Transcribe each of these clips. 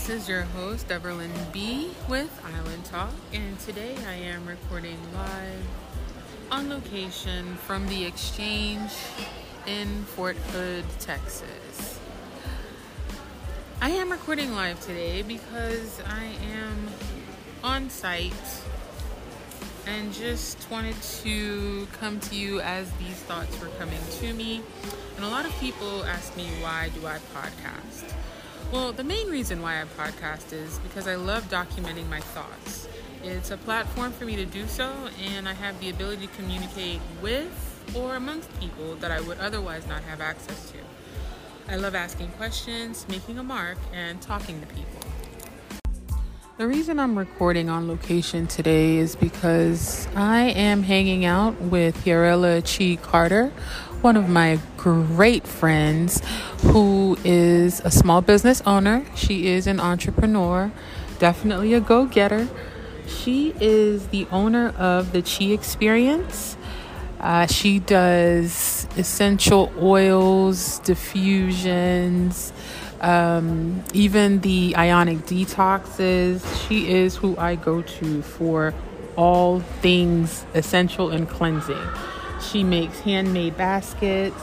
This is your host, Everlyn B, with Island Talk, and today I am recording live on location from the exchange in Fort Hood, Texas. I am recording live today because I am on site and just wanted to come to you as these thoughts were coming to me. And a lot of people ask me, why do I podcast? Well, the main reason why I podcast is because I love documenting my thoughts. It's a platform for me to do so, and I have the ability to communicate with or amongst people that I would otherwise not have access to. I love asking questions, making a mark, and talking to people. The reason I'm recording on location today is because I am hanging out with Yarella Chi Carter, one of my great friends who is a small business owner. She is an entrepreneur, definitely a go getter. She is the owner of the Chi Experience. Uh, she does essential oils, diffusions, um, even the ionic detoxes. She is who I go to for all things essential and cleansing. She makes handmade baskets,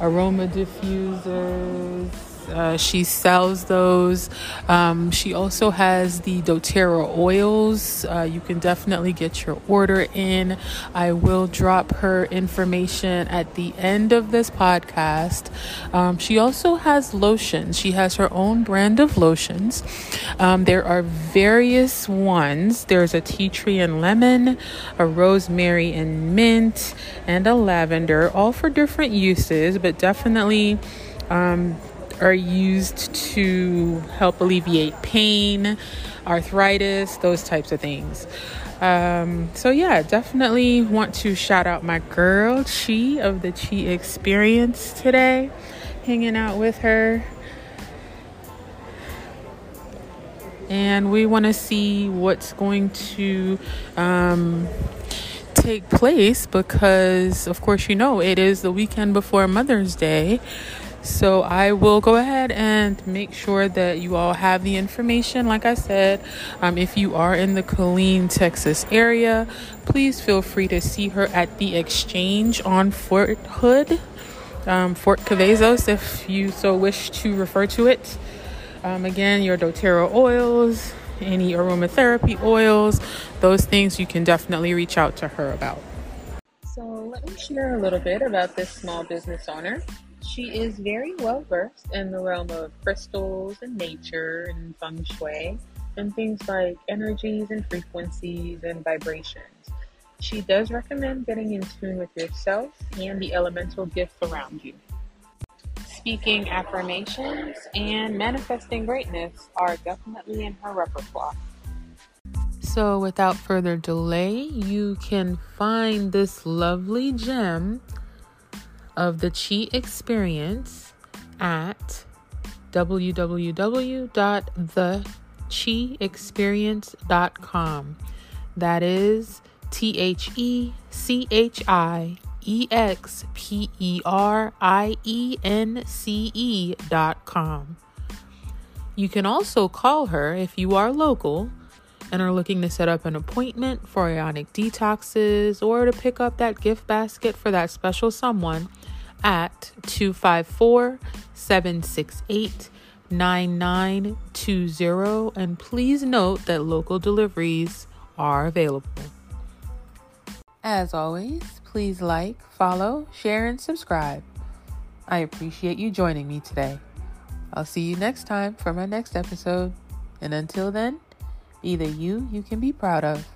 aroma diffusers, uh, she sells those. Um, she also has the doTERRA oils. Uh, you can definitely get your order in. I will drop her information at the end of this podcast. Um, she also has lotions. She has her own brand of lotions. Um, there are various ones. There's a tea tree and lemon, a rosemary and mint, and a lavender, all for different uses, but definitely um, are used to help alleviate pain, arthritis, those types of things. Um, so, yeah, definitely want to shout out my girl, Chi of the Chi Experience today, hanging out with her. And we want to see what's going to um, take place because, of course, you know, it is the weekend before Mother's Day. So I will go ahead and make sure that you all have the information. Like I said, um, if you are in the Killeen, Texas area, please feel free to see her at the exchange on Fort Hood, um, Fort Cavazos, if you so wish to refer to it. Um, again, your doTERRA oils, any aromatherapy oils, those things you can definitely reach out to her about. So, let me share a little bit about this small business owner. She is very well versed in the realm of crystals and nature and feng shui and things like energies and frequencies and vibrations. She does recommend getting in tune with yourself and the elemental gifts around you. Speaking affirmations and manifesting greatness are definitely in her repertoire. So, without further delay, you can find this lovely gem of the Chi experience at www.thechiexperience.com. That is T H E C H I E X P E R I E N C E dot com. You can also call her if you are local and are looking to set up an appointment for ionic detoxes or to pick up that gift basket for that special someone at 254 768 9920. And please note that local deliveries are available. As always, please like, follow, share, and subscribe. I appreciate you joining me today. I'll see you next time for my next episode. And until then, be the you you can be proud of.